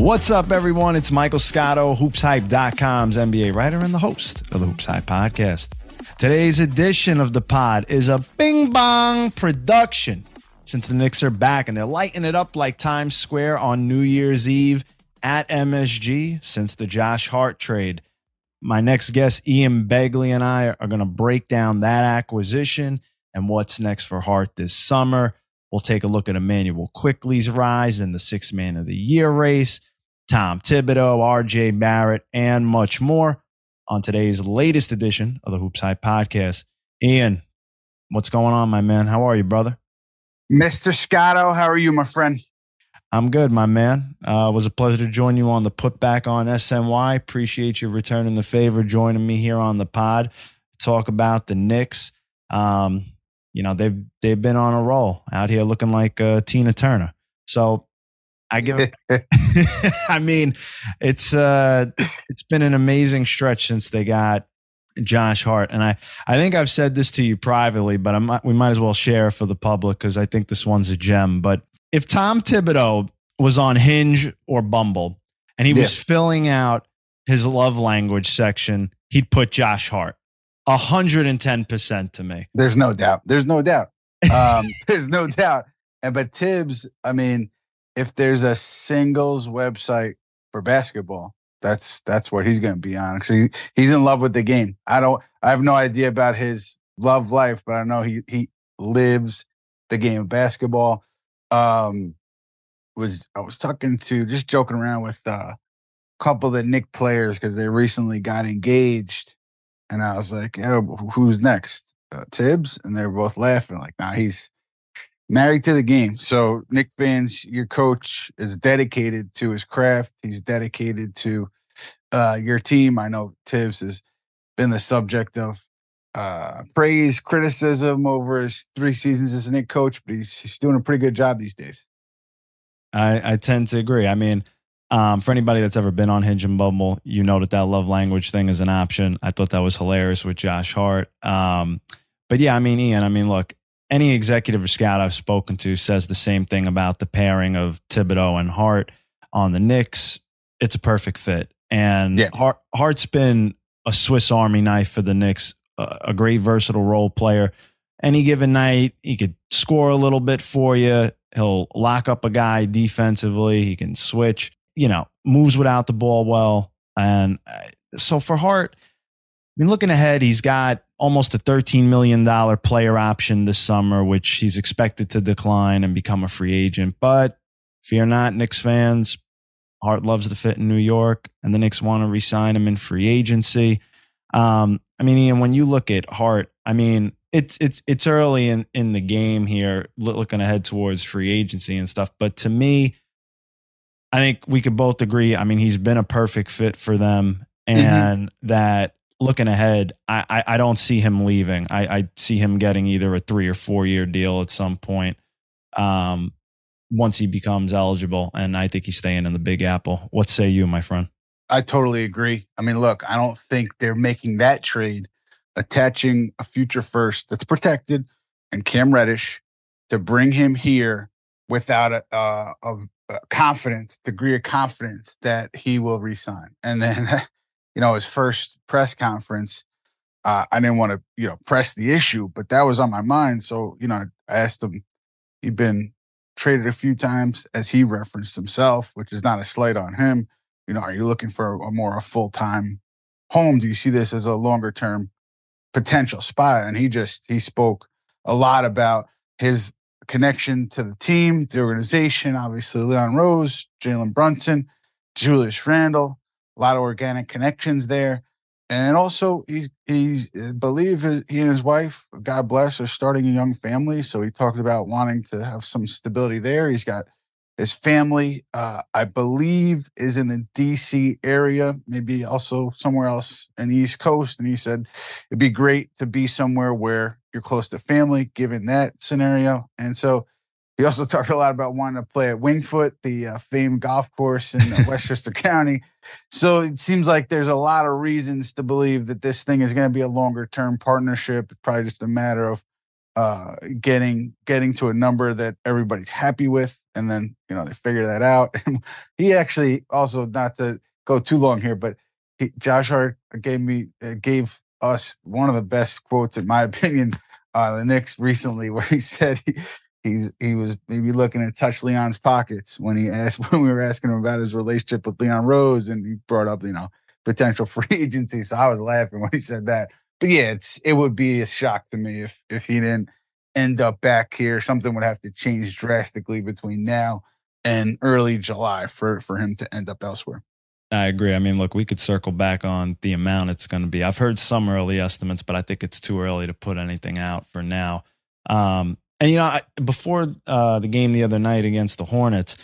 What's up, everyone? It's Michael Scotto, hoopshype.com's NBA writer and the host of the Hoops Hype podcast. Today's edition of the pod is a bing bong production since the Knicks are back and they're lighting it up like Times Square on New Year's Eve at MSG since the Josh Hart trade. My next guest, Ian Begley, and I are going to break down that acquisition and what's next for Hart this summer. We'll take a look at Immanuel Quickley's rise in the six man of the year race, Tom Thibodeau, RJ Barrett, and much more on today's latest edition of the HoopsHype podcast. Ian, what's going on, my man? How are you, brother? Mr. Scotto, how are you, my friend? I'm good, my man. Uh, it was a pleasure to join you on the putback on SNY. Appreciate you returning the favor, joining me here on the pod. Talk about the Knicks. Um, you know they've they've been on a roll out here, looking like uh, Tina Turner. So I give. I mean, it's uh, it's been an amazing stretch since they got Josh Hart, and I I think I've said this to you privately, but I'm we might as well share for the public because I think this one's a gem. But if Tom Thibodeau was on Hinge or Bumble and he was filling out his love language section, he'd put Josh Hart. 110% to me. There's no doubt. There's no doubt. Um, there's no doubt. And but Tibbs, I mean, if there's a singles website for basketball, that's that's what he's going to be on because he, he's in love with the game. I don't. I have no idea about his love life, but I know he he lives the game of basketball. Um, was I was talking to just joking around with uh, a couple of the Knick players because they recently got engaged, and I was like, who's next? Uh, Tibbs? And they were both laughing, like, nah, he's married to the game. So, Knick fans, your coach is dedicated to his craft. He's dedicated to uh, your team. I know Tibbs has been the subject of uh, praise, criticism over his three seasons as a Knick coach, but he's, he's doing a pretty good job these days. I, I tend to agree. I mean, um, for anybody that's ever been on Hinge and Bumble, you know that that love language thing is an option. I thought that was hilarious with Josh Hart. Um, but yeah, I mean, Ian, I mean, look, any executive or scout I've spoken to says the same thing about the pairing of Thibodeau and Hart on the Knicks. It's a perfect fit. And yeah. Hart, Hart's been a Swiss Army knife for the Knicks, a, a great versatile role player. Any given night, he could score a little bit for you. He'll lock up a guy defensively. He can switch you know, moves without the ball well. And uh, so for Hart, mean, looking ahead, he's got almost a $13 million player option this summer, which he's expected to decline and become a free agent. But fear not, Knicks fans. Hart loves the fit in New York, and the Knicks want to re sign him in free agency. Um, I mean, Ian, when you look at Hart, I mean, it's it's it's early in in the game here, looking ahead towards free agency and stuff. But to me, I think we could both agree. I mean, he's been a perfect fit for them, mm-hmm. and mm-hmm. that looking ahead, I, I, I don't see him leaving. I, I see him getting either a three or four year deal at some point. Um, once he becomes eligible, and I think he's staying in the Big Apple. What say you, my friend? I totally agree. I mean, look, I don't think they're making that trade, attaching a future first that's protected and Cam Reddish to bring him here without a, a, uh, confidence, degree of confidence that he will resign. And then, you know, his first press conference, uh, I didn't want to, you know, press the issue, but that was on my mind. So, you know, I asked him, he'd been traded a few times as he referenced himself, which is not a slight on him. You know, are you looking for a more a full time home? Do you see this as a longer term potential spot? And he just he spoke a lot about his connection to the team, the organization. Obviously, Leon Rose, Jalen Brunson, Julius Randle, a lot of organic connections there. And also, he he uh, believe he and his wife, God bless, are starting a young family. So he talked about wanting to have some stability there. He's got his family, uh, I believe, is in the DC area, maybe also somewhere else in the East Coast. And he said it'd be great to be somewhere where you're close to family, given that scenario. And so he also talked a lot about wanting to play at Wingfoot, the uh, famed golf course in uh, Westchester County. So it seems like there's a lot of reasons to believe that this thing is going to be a longer term partnership. It's probably just a matter of uh, getting getting to a number that everybody's happy with, and then you know they figure that out. And he actually also not to go too long here, but he, Josh Hart gave me uh, gave us one of the best quotes, in my opinion, uh, the Knicks recently, where he said he, he's he was maybe looking to touch Leon's pockets when he asked when we were asking him about his relationship with Leon Rose, and he brought up you know potential free agency. So I was laughing when he said that. But yeah, it's it would be a shock to me if if he didn't end up back here. Something would have to change drastically between now and early July for for him to end up elsewhere. I agree. I mean, look, we could circle back on the amount it's going to be. I've heard some early estimates, but I think it's too early to put anything out for now. Um, and you know, I, before uh, the game the other night against the Hornets,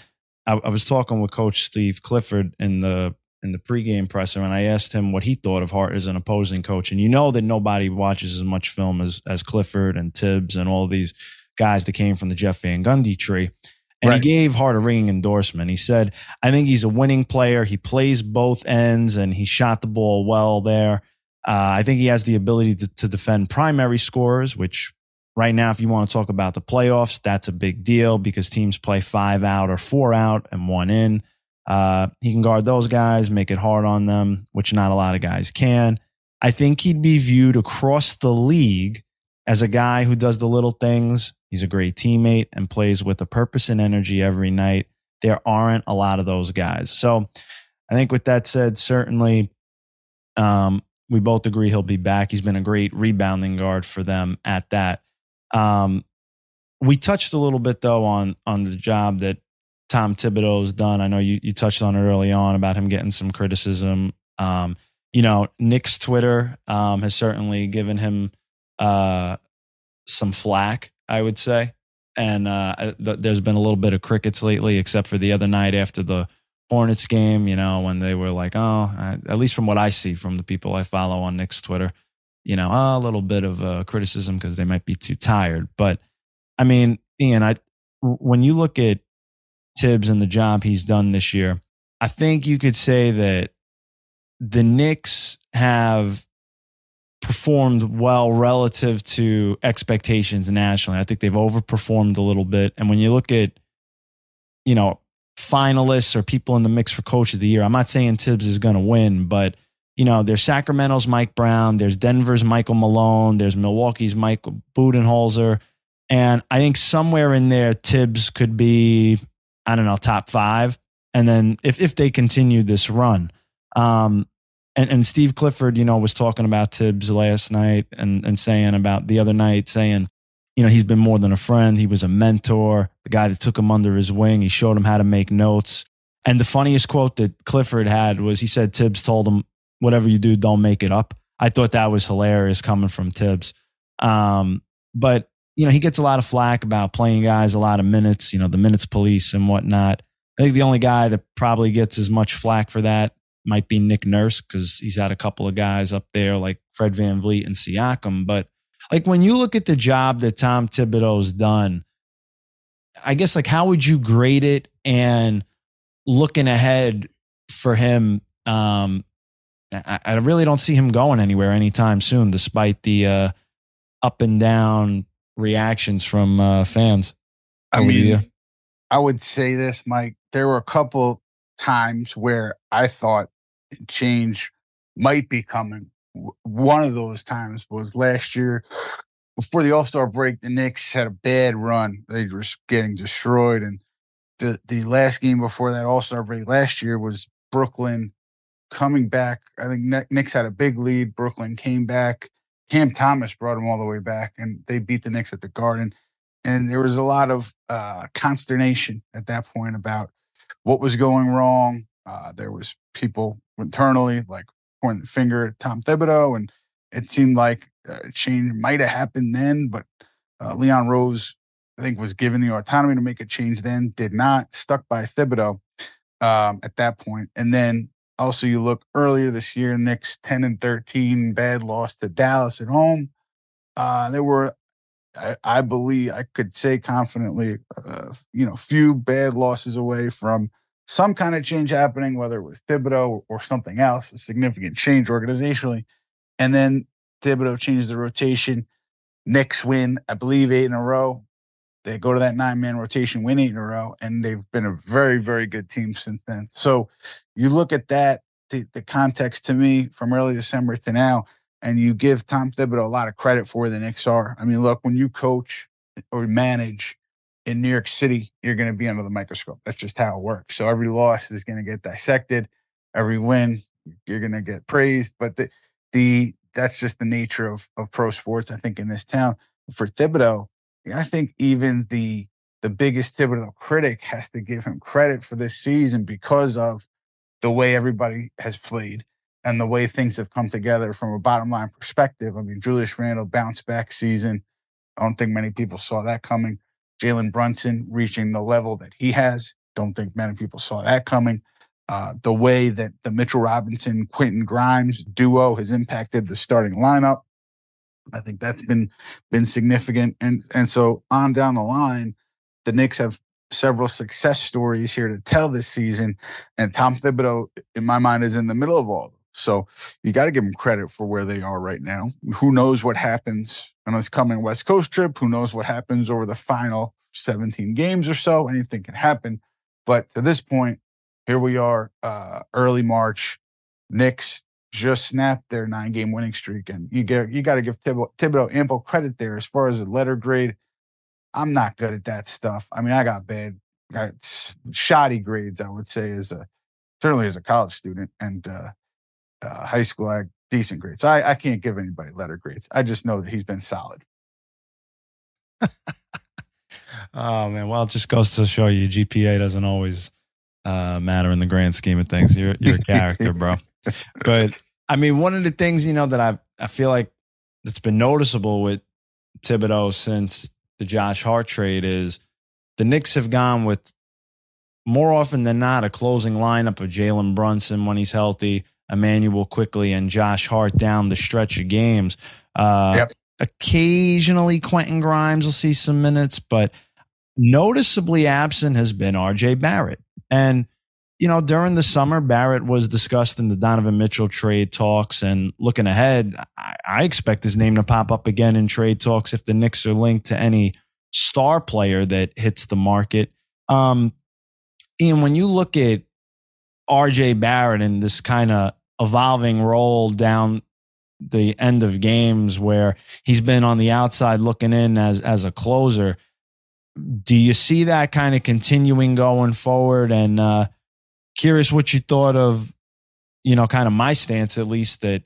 I, I, was talking with Coach Steve Clifford in the in the pregame presser, and I asked him what he thought of Hart as an opposing coach. And you know that nobody watches as much film as as Clifford and Tibbs and all these guys that came from the Jeff Van Gundy tree. And right. he gave Hart a ringing endorsement. He said, I think he's a winning player. He plays both ends and he shot the ball well there. Uh, I think he has the ability to, to defend primary scores, which right now, if you want to talk about the playoffs, that's a big deal because teams play five out or four out and one in. Uh, he can guard those guys, make it hard on them, which not a lot of guys can. I think he'd be viewed across the league as a guy who does the little things, He's a great teammate and plays with a purpose and energy every night. There aren't a lot of those guys. So I think with that said, certainly um, we both agree he'll be back. He's been a great rebounding guard for them at that. Um, we touched a little bit though on on the job that Tom Thibodeau's done. I know you you touched on it early on about him getting some criticism. Um, you know, Knicks Twitter um, has certainly given him uh, some flack I would say. And uh, th- there's been a little bit of crickets lately, except for the other night after the Hornets game, you know, when they were like, oh, I, at least from what I see from the people I follow on Knicks Twitter, you know, a little bit of criticism because they might be too tired. But I mean, Ian, I when you look at Tibbs and the job he's done this year, I think you could say that the Knicks have performed well relative to expectations nationally. I think they've overperformed a little bit. And when you look at, you know, finalists or people in the mix for coach of the year, I'm not saying Tibbs is going to win, but you know, there's Sacramento's Mike Brown, there's Denver's Michael Malone, there's Milwaukee's Michael Budenholzer. And I think somewhere in there, Tibbs could be, I don't know, top five. And then if, if they continue this run, um, and, and Steve Clifford, you know, was talking about Tibbs last night and, and saying about the other night, saying, you know, he's been more than a friend. He was a mentor, the guy that took him under his wing. He showed him how to make notes. And the funniest quote that Clifford had was he said, Tibbs told him, whatever you do, don't make it up. I thought that was hilarious coming from Tibbs. Um, but, you know, he gets a lot of flack about playing guys a lot of minutes, you know, the minutes police and whatnot. I think the only guy that probably gets as much flack for that might be Nick Nurse because he's had a couple of guys up there like Fred Van VanVleet and Siakam. But like when you look at the job that Tom Thibodeau's done, I guess like how would you grade it and looking ahead for him? Um, I, I really don't see him going anywhere anytime soon, despite the uh, up and down reactions from uh, fans. I mean, I would say this, Mike. There were a couple times where I thought change might be coming. One of those times was last year before the All Star break. The Knicks had a bad run; they were getting destroyed. And the the last game before that All Star break last year was Brooklyn coming back. I think Knicks had a big lead. Brooklyn came back. Cam Thomas brought them all the way back, and they beat the Knicks at the Garden. And there was a lot of uh, consternation at that point about what was going wrong. Uh, there was people internally, like pointing the finger at Tom Thibodeau, and it seemed like a change might have happened then, but uh, Leon Rose, I think, was given the autonomy to make a change then, did not, stuck by Thibodeau um, at that point. And then also, you look earlier this year, Knicks 10 and 13, bad loss to Dallas at home. Uh, there were, I, I, believe, I could say confidently, uh, you know, few bad losses away from some kind of change happening, whether it was Thibodeau or something else, a significant change organizationally. And then Thibodeau changed the rotation. Knicks win, I believe, eight in a row. They go to that nine man rotation, win eight in a row, and they've been a very, very good team since then. So you look at that, the, the context to me from early December to now, and you give Tom Thibodeau a lot of credit for the Knicks are. I mean, look, when you coach or manage in New York City, you're going to be under the microscope. That's just how it works. So every loss is going to get dissected. Every win, you're going to get praised. But the, the that's just the nature of of pro sports. I think in this town for Thibodeau, I think even the the biggest Thibodeau critic has to give him credit for this season because of the way everybody has played and the way things have come together from a bottom line perspective. I mean, Julius Randle bounce back season. I don't think many people saw that coming. Jalen Brunson reaching the level that he has. Don't think many people saw that coming. Uh, the way that the Mitchell Robinson, Quentin Grimes duo has impacted the starting lineup. I think that's been been significant. And and so on down the line, the Knicks have several success stories here to tell this season. And Tom Thibodeau, in my mind, is in the middle of all. So you got to give them credit for where they are right now. Who knows what happens on this coming West Coast trip? Who knows what happens over the final 17 games or so? Anything can happen. But to this point, here we are, uh, early March. Knicks just snapped their nine game winning streak. And you get you got to give Thibodeau, Thibodeau ample credit there as far as the letter grade. I'm not good at that stuff. I mean, I got bad, got shoddy grades, I would say, as a certainly as a college student. And uh, uh, high school, I decent grades. So I, I can't give anybody letter grades. I just know that he's been solid. oh man, well, it just goes to show you GPA doesn't always uh, matter in the grand scheme of things. You're you're a character, bro. But I mean, one of the things you know that I I feel like that's been noticeable with Thibodeau since the Josh Hart trade is the Knicks have gone with more often than not a closing lineup of Jalen Brunson when he's healthy, Immanuel Quickley, and Josh Hart down the stretch of games. Uh, yep. Occasionally, Quentin Grimes will see some minutes, but noticeably absent has been RJ Barrett. And, you know, during the summer, Barrett was discussed in the Donovan Mitchell trade talks. And looking ahead, I, I expect his name to pop up again in trade talks if the Knicks are linked to any star player that hits the market. Um, Ian, when you look at RJ Barrett and this kind of evolving role down the end of games where he's been on the outside looking in as as a closer. Do you see that kind of continuing going forward? And uh, curious what you thought of, you know, kind of my stance at least that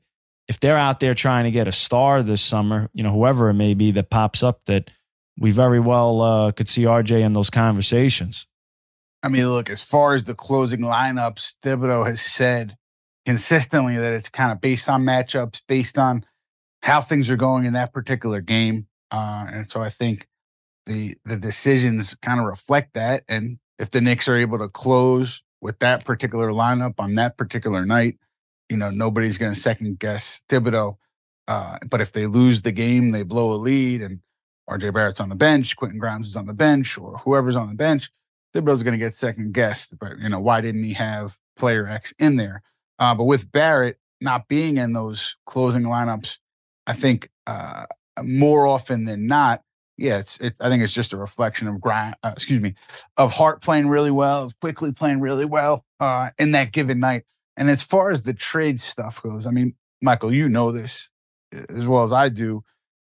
if they're out there trying to get a star this summer, you know, whoever it may be that pops up, that we very well uh, could see RJ in those conversations. I mean, look, as far as the closing lineups, Thibodeau has said consistently that it's kind of based on matchups, based on how things are going in that particular game. Uh, and so I think the the decisions kind of reflect that. And if the Knicks are able to close with that particular lineup on that particular night, you know, nobody's going to second guess Thibodeau. Uh, but if they lose the game, they blow a lead, and RJ Barrett's on the bench, Quentin Grimes is on the bench, or whoever's on the bench, Thibodeau's going to get second guessed. But you know, why didn't he have player X in there? Uh, but with Barrett not being in those closing lineups, I think uh, more often than not, yeah, it's. It, I think it's just a reflection of grind. Uh, excuse me, of Hart playing really well, of Quickley playing really well uh, in that given night. And as far as the trade stuff goes, I mean, Michael, you know this as well as I do.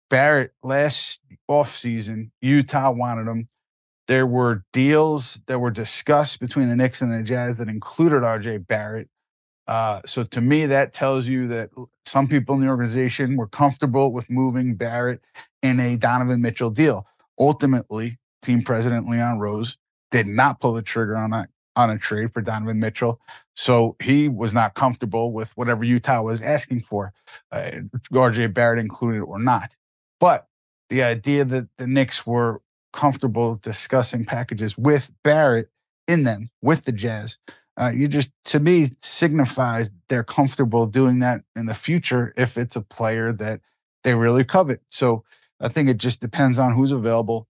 Barrett last offseason, Utah wanted him. There were deals that were discussed between the Knicks and the Jazz that included RJ Barrett. Uh, so to me, that tells you that some people in the organization were comfortable with moving Barrett in a Donovan Mitchell deal. Ultimately, team president Leon Rose did not pull the trigger on a on a trade for Donovan Mitchell, so he was not comfortable with whatever Utah was asking for, uh, RJ Barrett included or not. But the idea that the Knicks were comfortable discussing packages with Barrett in them with the Jazz uh, you just to me signifies they're comfortable doing that in the future if it's a player that they really covet. So I think it just depends on who's available,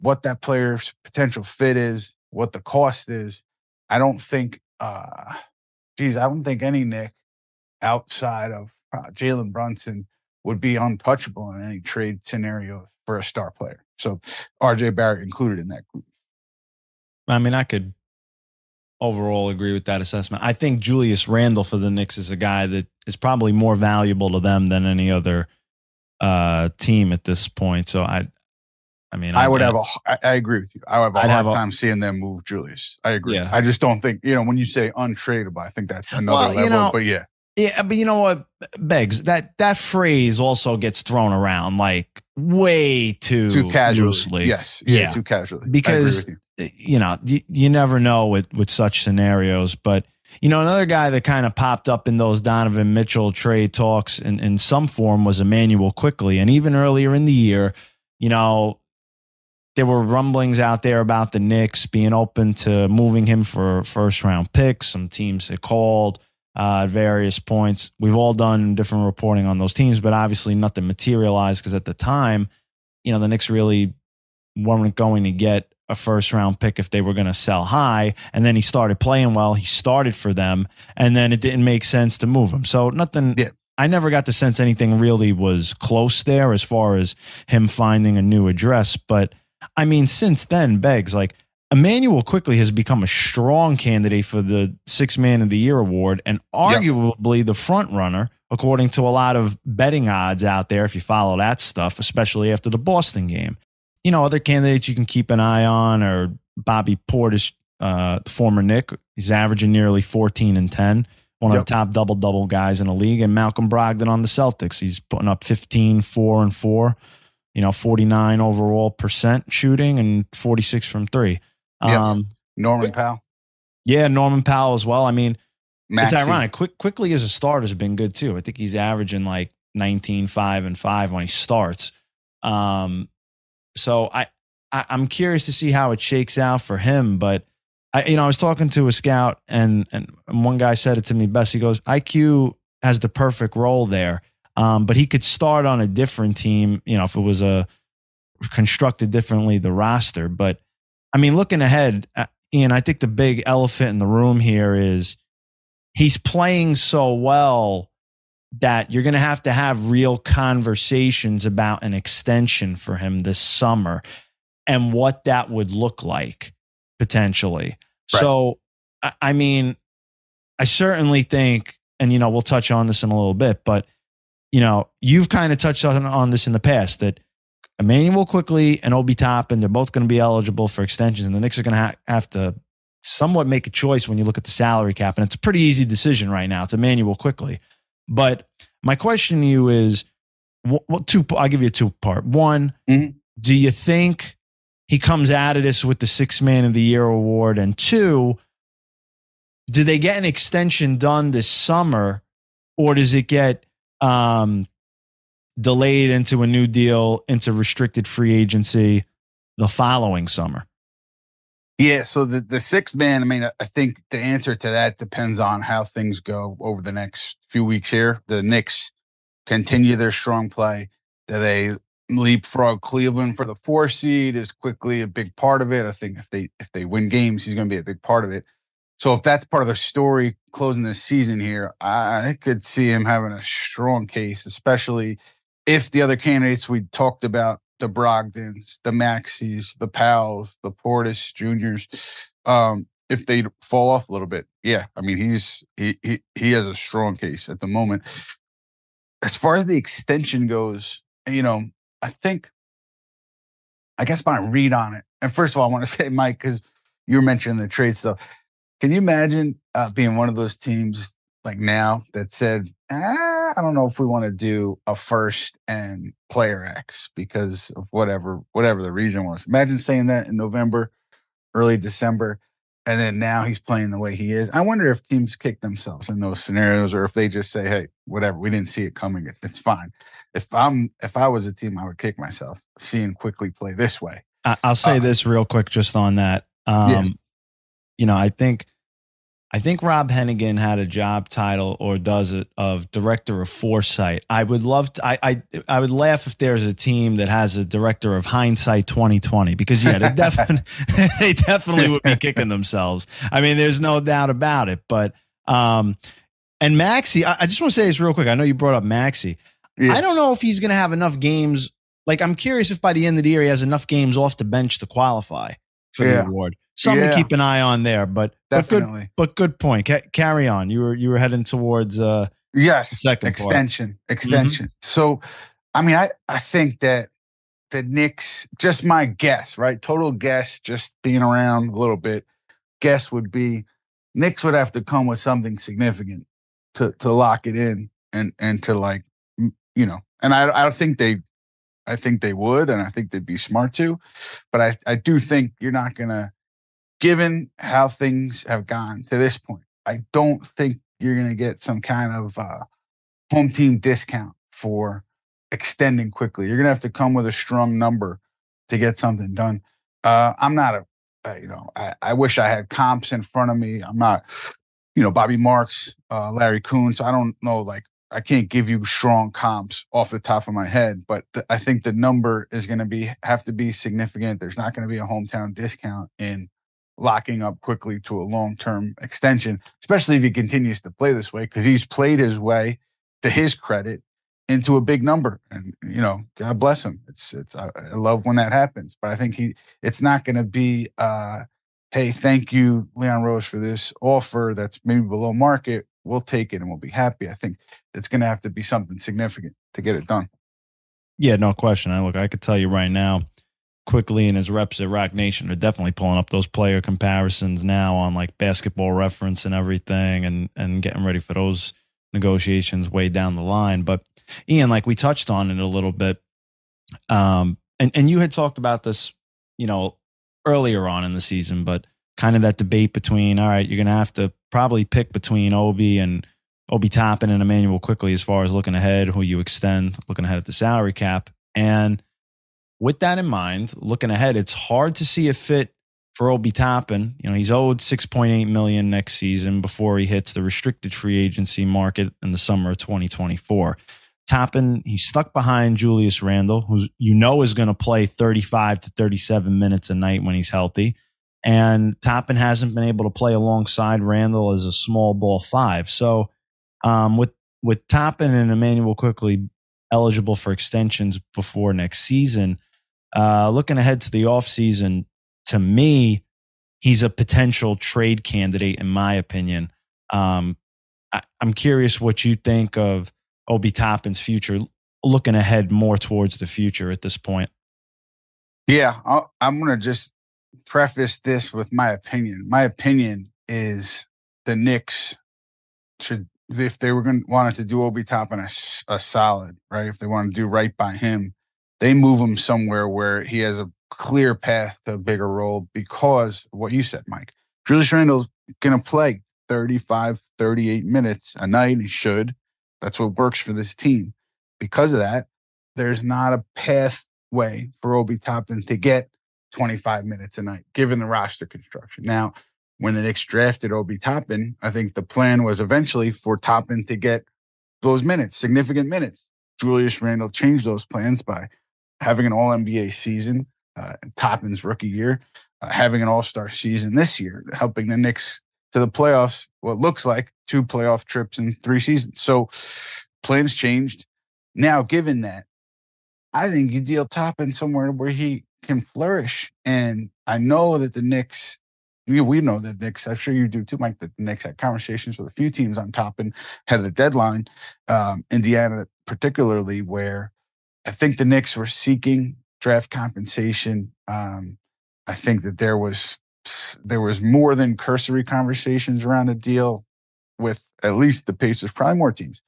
what that player's potential fit is, what the cost is. I don't think, uh, geez, I don't think any Knick outside of uh, Jalen Brunson would be untouchable in any trade scenario for a star player. So RJ Barrett included in that group. I mean, I could overall agree with that assessment. I think Julius Randle for the Knicks is a guy that is probably more valuable to them than any other uh, team at this point. So I, I mean, I, I would have a. I agree with you. I would have a I'd hard have a- time seeing them move Julius. I agree. Yeah. I just don't think you know when you say untradeable. I think that's another Well, you level. know, but yeah, Yeah, but you know what, Begs that that phrase also gets thrown around like way too too casually. loosely. Yes, yeah, Yeah. too casually. I agree Because- you. know, you, you never know with with such scenarios. But you know, another guy that kind of popped up in those Donovan Mitchell trade talks in, in some form was Immanuel Quickley, and even earlier in the year, you know. There were rumblings out there about the Knicks being open to moving him for first round picks. Some teams had called uh, at various points. We've all done different reporting on those teams, but obviously nothing materialized because at the time, you know, the Knicks really weren't going to get a first round pick if they were going to sell high. And then he started playing well. He started for them, and then it didn't make sense to move him. So nothing. Yeah. I never got the sense anything really was close there as far as him finding a new address. But I mean, since then, Beggs, like Immanuel Quickley has become a strong candidate for the Six Man of the Year award and arguably the front runner, according to a lot of betting odds out there, if you follow that stuff, especially after the Boston game. You know, other candidates you can keep an eye on are Bobby Portis, uh, former Knick. He's averaging nearly 14 and 10, one of the top double double guys in the league. And Malcolm Brogdon on the Celtics. He's putting up 15, 4 and 4 you know, 49 overall percent shooting and 46 from three. Um, Norman Powell, yeah, Norman Powell as well. I mean, Maxey. it's ironic. Quick, Quickley as a starter has been good too. I think he's averaging like 19, 5 and 5 when he starts. Um, so I, I I'm curious to see how it shakes out for him. But I, you know, I was talking to a scout and and one guy said it to me best. He goes, IQ has the perfect role there. Um, but he could start on a different team, you know, if it was a constructed differently, the roster. But I mean, looking ahead, uh, Ian, I think the big elephant in the room here is he's playing so well that you're going to have to have real conversations about an extension for him this summer and what that would look like potentially. Right. So, I, mean, I certainly think, and you know, we'll touch on this in a little bit, but you know, you've kind of touched on, on this in the past that Immanuel Quickley and Obi Toppin, they're both going to be eligible for extensions, and the Knicks are going to ha- have to somewhat make a choice when you look at the salary cap, and it's a pretty easy decision right now. It's Immanuel Quickley, but my question to you is, what, what two? I'll give you a two part. One, Mhm. do you think he comes out of this with the Six Man of the Year award? And two, do they get an extension done this summer, or does it get um, delayed into a new deal into restricted free agency the following summer? Yeah, so the the sixth man, I mean, I- think the answer to that depends on how things go over the next few weeks here. The Knicks continue their strong play. Do they leapfrog Cleveland for the four seed is Quickley a big part of it. I think if they if they win games, he's gonna be a big part of it. So if that's part of the story closing this season here, I could see him having a strong case, especially if the other candidates we talked about, the Brogdons, the Maxeys, the Powells, the Portis Juniors, um, if they fall off a little bit, yeah, I mean he's he he he has a strong case at the moment. As far as the extension goes, you know, I think, I guess my read on it. And first of all, I want to say, Mike, because you were mentioning the trade stuff. Can you imagine uh, being one of those teams like now that said, ah, I don't know if we want to do a first and player X because of whatever whatever the reason was. Imagine saying that in November, early December, and then now he's playing the way he is. I wonder if teams kick themselves in those scenarios, or if they just say, "Hey, whatever, we didn't see it coming. It's fine." If I'm if I was a team, I would kick myself seeing Quickley play this way. I'll say Uh, this real quick, just on that. Um, Yeah. You know, I think, I think Rob Hennigan had a job title or does it of director of foresight. I would love to. I I, I would laugh if there's a team that has a director of hindsight 2020 because yeah, they definitely they definitely would be kicking themselves. I mean, there's no doubt about it. But um, and Maxey, I, I just want to say this real quick. I know you brought up Maxey. Yeah. I don't know if he's going to have enough games. Like, I'm curious if by the end of the year he has enough games off the bench to qualify for yeah. the award. Something yeah. to keep an eye on there. But definitely, but good, but good point. Ca- carry on. You were you were heading towards uh yes second extension part. extension. Mm-hmm. So, I mean, I I think that the Knicks, just my guess, right? Total guess, just being around a little bit. Guess would be Knicks would have to come with something significant to to lock it in and and to like you know, and I I don't think they I think they would, and I think they'd be smart to, but I I do think you're not gonna, given how things have gone to this point, I don't think you're gonna get some kind of uh, home team discount for extending Quickley. You're gonna have to come with a strong number to get something done. Uh, I'm not a uh, you know, I, I wish I had comps in front of me. I'm not, you know, Bobby Marks, uh, Larry Coons. I don't know, like, I can't give you strong comps off the top of my head, but I think the number is going to be have to be significant. There's not going to be a hometown discount in locking up Quickley to a long term extension, especially if he continues to play this way because he's played his way to his credit into a big number and you know god bless him it's it's i, I love when that happens but i think he it's not going to be uh hey thank you leon rose for this offer that's maybe below market we'll take it and we'll be happy. I think it's going to have to be something significant to get it done. Yeah no question. I look i could tell you right now Quickley and his reps at Roc Nation are definitely pulling up those player comparisons now on like basketball reference and everything and and getting ready for those negotiations way down the line. But Ian, like we touched on it a little bit. Um, and, and you had talked about this, you know, earlier on in the season, but kind of that debate between, all right, you're going to have to probably pick between Obi and Obi Toppin and Immanuel Quickley as far as looking ahead, who you extend, looking ahead at the salary cap. And with that in mind, looking ahead, it's hard to see a fit for Obi Toppin. You know, he's owed 6.8 million next season before he hits the restricted free agency market in the summer of 2024. Toppin, he's stuck behind Julius Randle, who you know is going to play 35 to 37 minutes a night when he's healthy. And Toppin hasn't been able to play alongside Randle as a small ball five. So um, with with Toppin and Immanuel Quickley eligible for extensions before next season, uh, looking ahead to the offseason, to me, he's a potential trade candidate, in my opinion. Um, I, I'm curious what you think of Obi Toppin's future, looking ahead more towards the future at this point? Yeah, i am going to just preface this with my opinion. My opinion is the Knicks should, if they were going wanted to do Obi Toppin a, a solid, right? If they want to do right by him, they move him somewhere where he has a clear path to a bigger role because what you said, Mike. Julius Randle's going to play 35, 38 minutes a night. He should. That's what works for this team. Because of that, there's not a pathway for Obi Toppin to get 25 minutes a night, given the roster construction. Now, when the Knicks drafted Obi Toppin, I think the plan was eventually for Toppin to get those minutes, significant minutes. Julius Randle changed those plans by having an All NBA season, uh, Toppin's rookie year, uh, having an All Star season this year, helping the Knicks to the playoffs, what looks like two playoff trips in three seasons. So plans changed. Now, given that, I think you deal Toppin somewhere where he can flourish. And I know that the Knicks, we, know that Knicks, I'm sure you do too, Mike, that the Knicks had conversations with a few teams on Toppin, had a deadline, um, Indiana particularly, where I think the Knicks were seeking draft compensation. Um, I think that there was there was more than cursory conversations around a deal with at least the Pacers, probably more teams,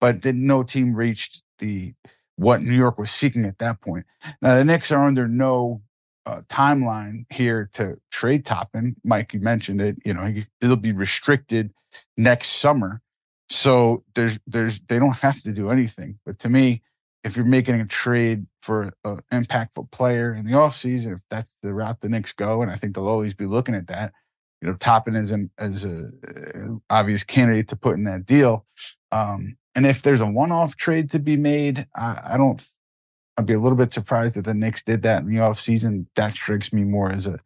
but then no team reached the what New York was seeking at that point. Now the Knicks are under no uh, timeline here to trade Toppin. Mike, you mentioned it. You know, it'll be restricted next summer, so there's there's they don't have to do anything. But to me, if you're making a trade for an impactful player in the offseason, if that's the route the Knicks go, and I think they'll always be looking at that, you know, Toppin as an as a uh, obvious candidate to put in that deal. Um, and if there's a one-off trade to be made, I, I, don't. I'd be a little bit surprised that the Knicks did that in the offseason. That strikes me more as a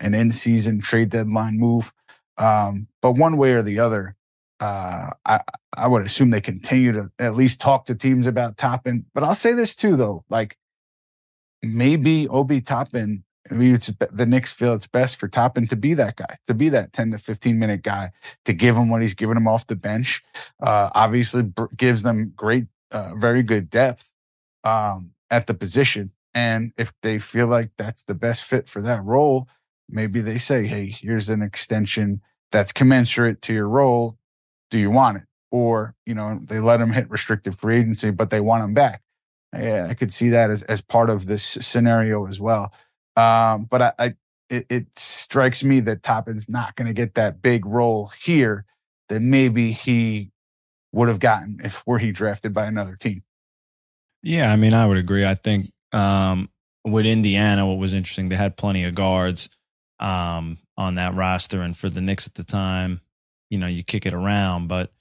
an in-season trade deadline move. Um, but one way or the other, Uh, I I would assume they continue to at least talk to teams about Toppin. But I'll say this too, though, like maybe Obi Toppin. Maybe it's the Knicks feel it's best for Toppin to be that guy, to be that 10 to 15 minute guy, to give him what he's giving him off the bench. Uh, obviously, gives them great, uh, very good depth um, at the position. And if they feel like that's the best fit for that role, maybe they say, hey, here's an extension that's commensurate to your role. Do you want it? Or, you know, they let him hit restricted free agency, but they want him back. Yeah, I could see that as, as part of this scenario as well. Um, but I, I it, it, strikes me that Toppin's not going to get that big role here that maybe he would have gotten if were he drafted by another team. Yeah, I mean, I would agree. I think um, with Indiana, what was interesting, they had plenty of guards um, on that roster, and for the Knicks at the time, you know, you kick it around, but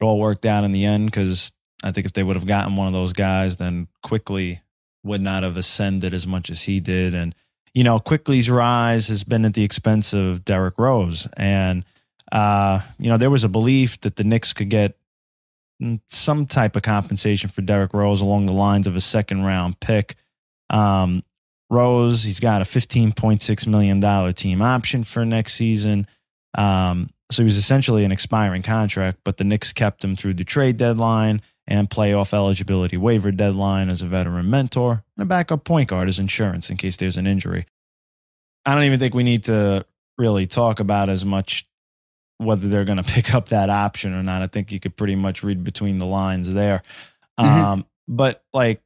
it all worked out in the end because I think if they would have gotten one of those guys, then Quickley would not have ascended as much as he did, and you know, Quickley's rise has been at the expense of Derrick Rose, and uh, you know, there was a belief that the Knicks could get some type of compensation for Derrick Rose along the lines of a second round pick. Um, Rose, he's got a $15.6 million team option for next season. Um, so he was essentially an expiring contract, but the Knicks kept him through the trade deadline and playoff eligibility waiver deadline as a veteran mentor and a backup point guard as insurance in case there's an injury. I don't even think we need to really talk about as much whether they're going to pick up that option or not. I think you could pretty much read between the lines there. Mm-hmm. Um, but like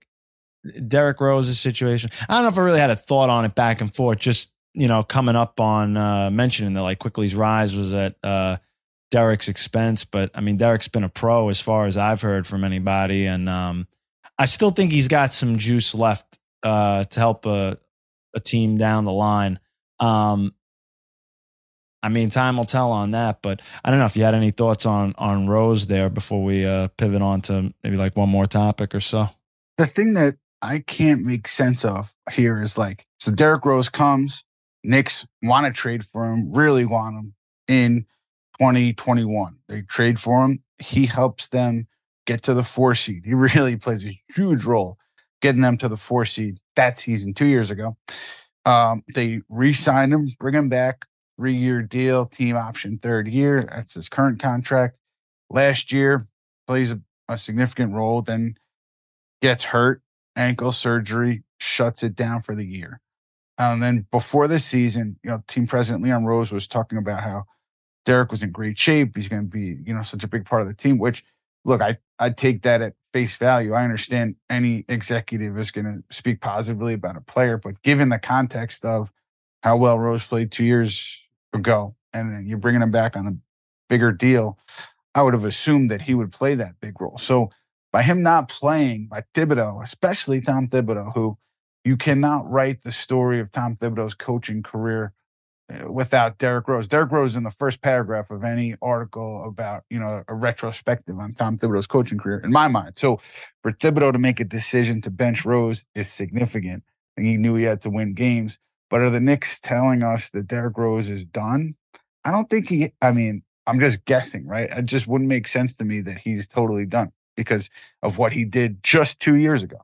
Derrick Rose's situation, I don't know if I really had a thought on it back and forth. Just you know, coming up on uh, mentioning that like Quickley's rise was at uh, Derrick's expense, but I mean Derrick's been a pro as far as I've heard from anybody, and um, I still think he's got some juice left uh, to help a, a team down the line. Um, I mean, time will tell on that, but I don't know if you had any thoughts on on Rose there before we uh, pivot on to maybe like one more topic or so. The thing that I can't make sense of here is like, so Derrick Rose comes, Knicks want to trade for him, really want him in 2021. They trade for him. He helps them get to the four seed. He really plays a huge role getting them to the four seed that season two years ago. Um, they re-signed him, bring him back three year deal, team option third year. That's his current contract. Last year, plays a, a significant role, then gets hurt, ankle surgery, shuts it down for the year. And then before this season, you know, team president Leon Rose was talking about how Derrick was in great shape. He's going to be, you know, such a big part of the team, which look, I, I'd take that at face value. I understand any executive is going to speak positively about a player, but given the context of how well Rose played two years ago, and then you're bringing him back on a bigger deal, I would have assumed that he would play that big role. So by him not playing, by Thibodeau, especially Tom Thibodeau, who you cannot write the story of Tom Thibodeau's coaching career without Derrick Rose. Derrick Rose in the first paragraph of any article about, you know, a retrospective on Tom Thibodeau's coaching career, in my mind. So for Thibodeau to make a decision to bench Rose is significant. And he knew he had to win games. But are the Knicks telling us that Derrick Rose is done? I don't think he, I mean, I'm just guessing, right? It just wouldn't make sense to me that he's totally done because of what he did just two years ago.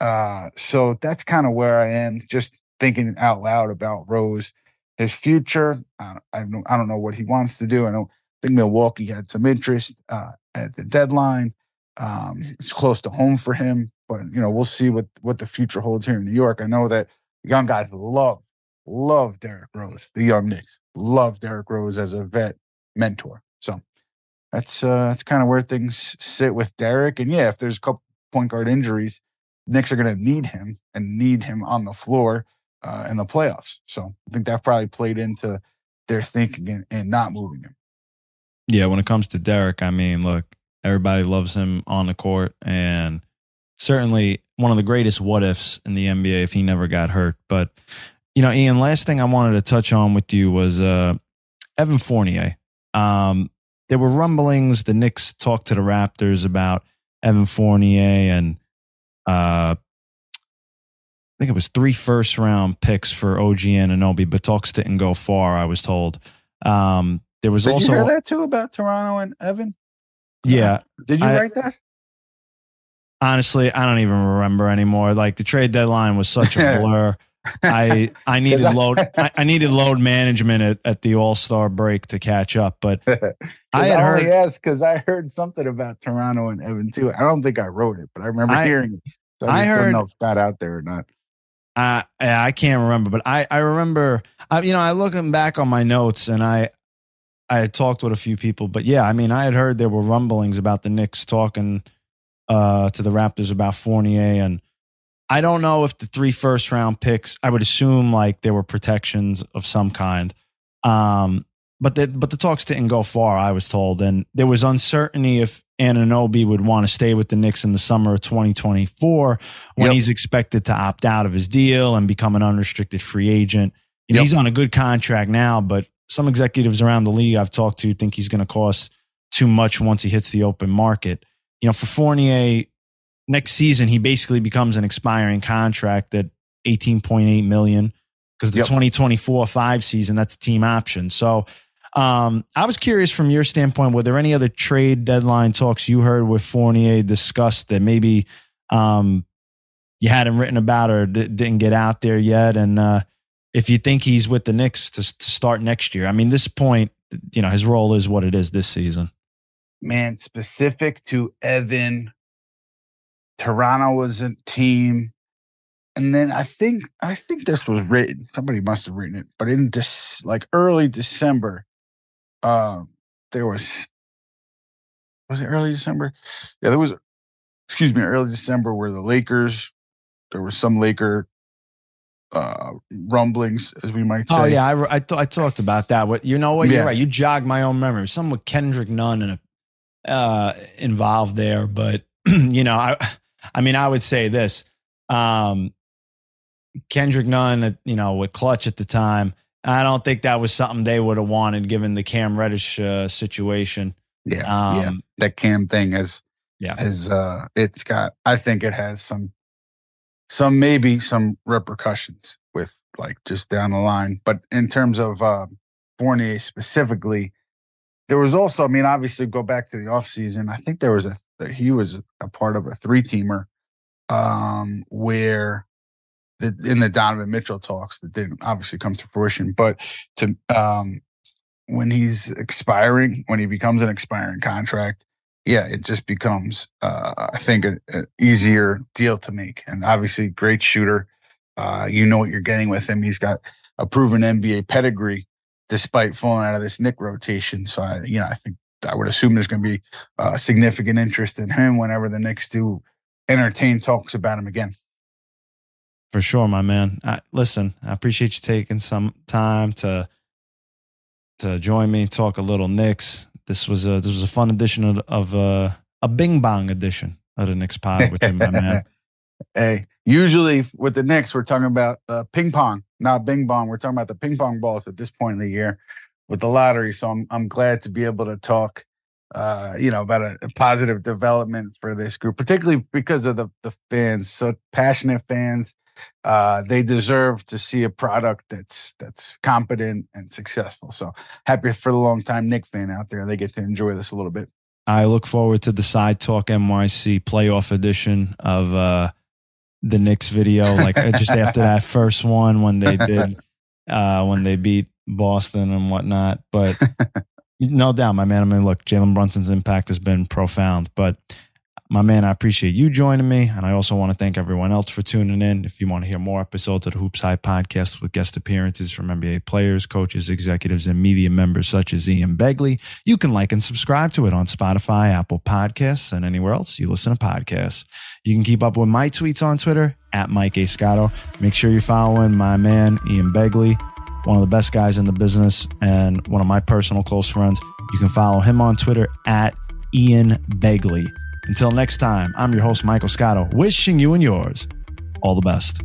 Uh, so that's kind of where I am, just thinking out loud about Rose, his future. I, I, don't, I don't know what he wants to do. I don't think Milwaukee had some interest uh, at the deadline. Um, it's close to home for him, but you know we'll see what what the future holds here in New York. I know that young guys love, love Derrick Rose. The young Knicks love Derrick Rose as a vet mentor. So that's uh that's kind of where things sit with Derrick. And yeah, if there's a couple point guard injuries, Knicks are going to need him and need him on the floor uh, in the playoffs. So I think that probably played into their thinking and, and not moving him. Yeah, when it comes to Derrick, I mean, look, everybody loves him on the court, and certainly one of the greatest what ifs in the NBA if he never got hurt. But you know, Ian, last thing I wanted to touch on with you was uh, Evan Fournier. Um, there were rumblings. The Knicks talked to the Raptors about Evan Fournier, and uh, think it was three first round picks for OG Anunoby, but talks didn't go far. I was told. Um, there was Did also you hear that too about Toronto and Evan? yeah. Did you I- write that? Honestly, I don't even remember anymore. Like the trade deadline was such a blur. I I needed load I, I needed load management at, at the All Star break to catch up. But I I had only heard asked because I heard something about Toronto and Evan too. I don't think I wrote it, but I remember I- hearing it. So I I, heard- don't know if it got out there or not. I I can't remember, but I I remember. I, you know, I looking back on my notes, and I I had talked with a few people, but yeah, I mean, I had heard there were rumblings about the Knicks talking uh, to the Raptors about Fournier, and I don't know if the three first round picks. I would assume like there were protections of some kind, um, but the but the talks didn't go far. I was told, and there was uncertainty if Anunoby would want to stay with the Knicks in the summer of 2024 when Yep. he's expected to opt out of his deal and become an unrestricted free agent. You know, Yep. he's on a good contract now, but some executives around the league I've talked to think he's going to cost too much once he hits the open market. You know, for Fournier, next season he basically becomes an expiring contract at 18.8 million because the Yep. 2024 five season that's a team option. So um, I was curious from your standpoint, were there any other trade deadline talks you heard with Fournier discussed that maybe um, you hadn't written about or d- didn't get out there yet? And uh, if you think he's with the Knicks to, to start next year, I mean, this point, you know, his role is what it is this season. Man, specific to Evan, Toronto was a team. And then I think I think this was written. Somebody must have written it, but in this like early December, um, there was was it early December? Yeah, there was excuse me, early December where the Lakers, there was some Laker uh rumblings, as we might say. Oh yeah, I I, th- I talked about that. What you know? What you're Yeah. right. You jogged my own memory. Some with Kendrick Nunn and a, uh, involved there, but you know, I I mean, I would say this. Um, Kendrick Nunn, uh, you know, with Klutch at the time, I don't think that was something they would have wanted given the Cam Reddish uh, situation. Yeah, Um, yeah. That cam thing has Yeah. has uh it's got I think it has some some maybe some repercussions with like just down the line. But in terms of uh Fournier specifically, there was also, I mean, obviously go back to the offseason. I think there was a he was a part of a three teamer um where the, in the Donovan Mitchell talks that didn't obviously come to fruition, but to um when he's expiring, when he becomes an expiring contract, yeah, it just becomes, uh, I think, an easier deal to make. And obviously, great shooter. Uh, you know what you're getting with him. He's got a proven NBA pedigree, despite falling out of this Knick rotation. So, I, you know, I think I would assume there's going to be uh, significant interest in him whenever the Knicks do entertain talks about him again. For sure, my man. I, listen, I appreciate you taking some time to to join me, talk a little Knicks. This was a this was a fun edition of, of uh, a Bing Bong edition of the Knicks pod with you, my man. Hey, usually with the Knicks, we're talking about uh, ping pong, not bing bong. We're talking about the ping pong balls at this point in the year with the lottery. So I'm I'm glad to be able to talk, uh, you know, about a, a positive development for this group, particularly because of the the fans, so passionate fans. Uh, they deserve to see a product that's that's competent and successful. So happy for the long time Knick fan out there. They get to enjoy this a little bit. I look forward to the Side Talk NYC playoff edition of uh, the Knicks video. Like uh, just after that first one when they did uh, when they beat Boston and whatnot. But no doubt, my man. I mean, look, Jalen Brunson's impact has been profound. But my man, I appreciate you joining me. And I also want to thank everyone else for tuning in. If you want to hear more episodes of the HoopsHype podcast with guest appearances from NBA players, coaches, executives, and media members such as Ian Begley, you can like and subscribe to it on Spotify, Apple Podcasts, and anywhere else you listen to podcasts. You can keep up with my tweets on Twitter at Mike A. Make sure you're following my man, Ian Begley, one of the best guys in the business and one of my personal close friends. You can follow him on Twitter at Ian Begley. Until next time, I'm your host, Michael Scotto, wishing you and yours all the best.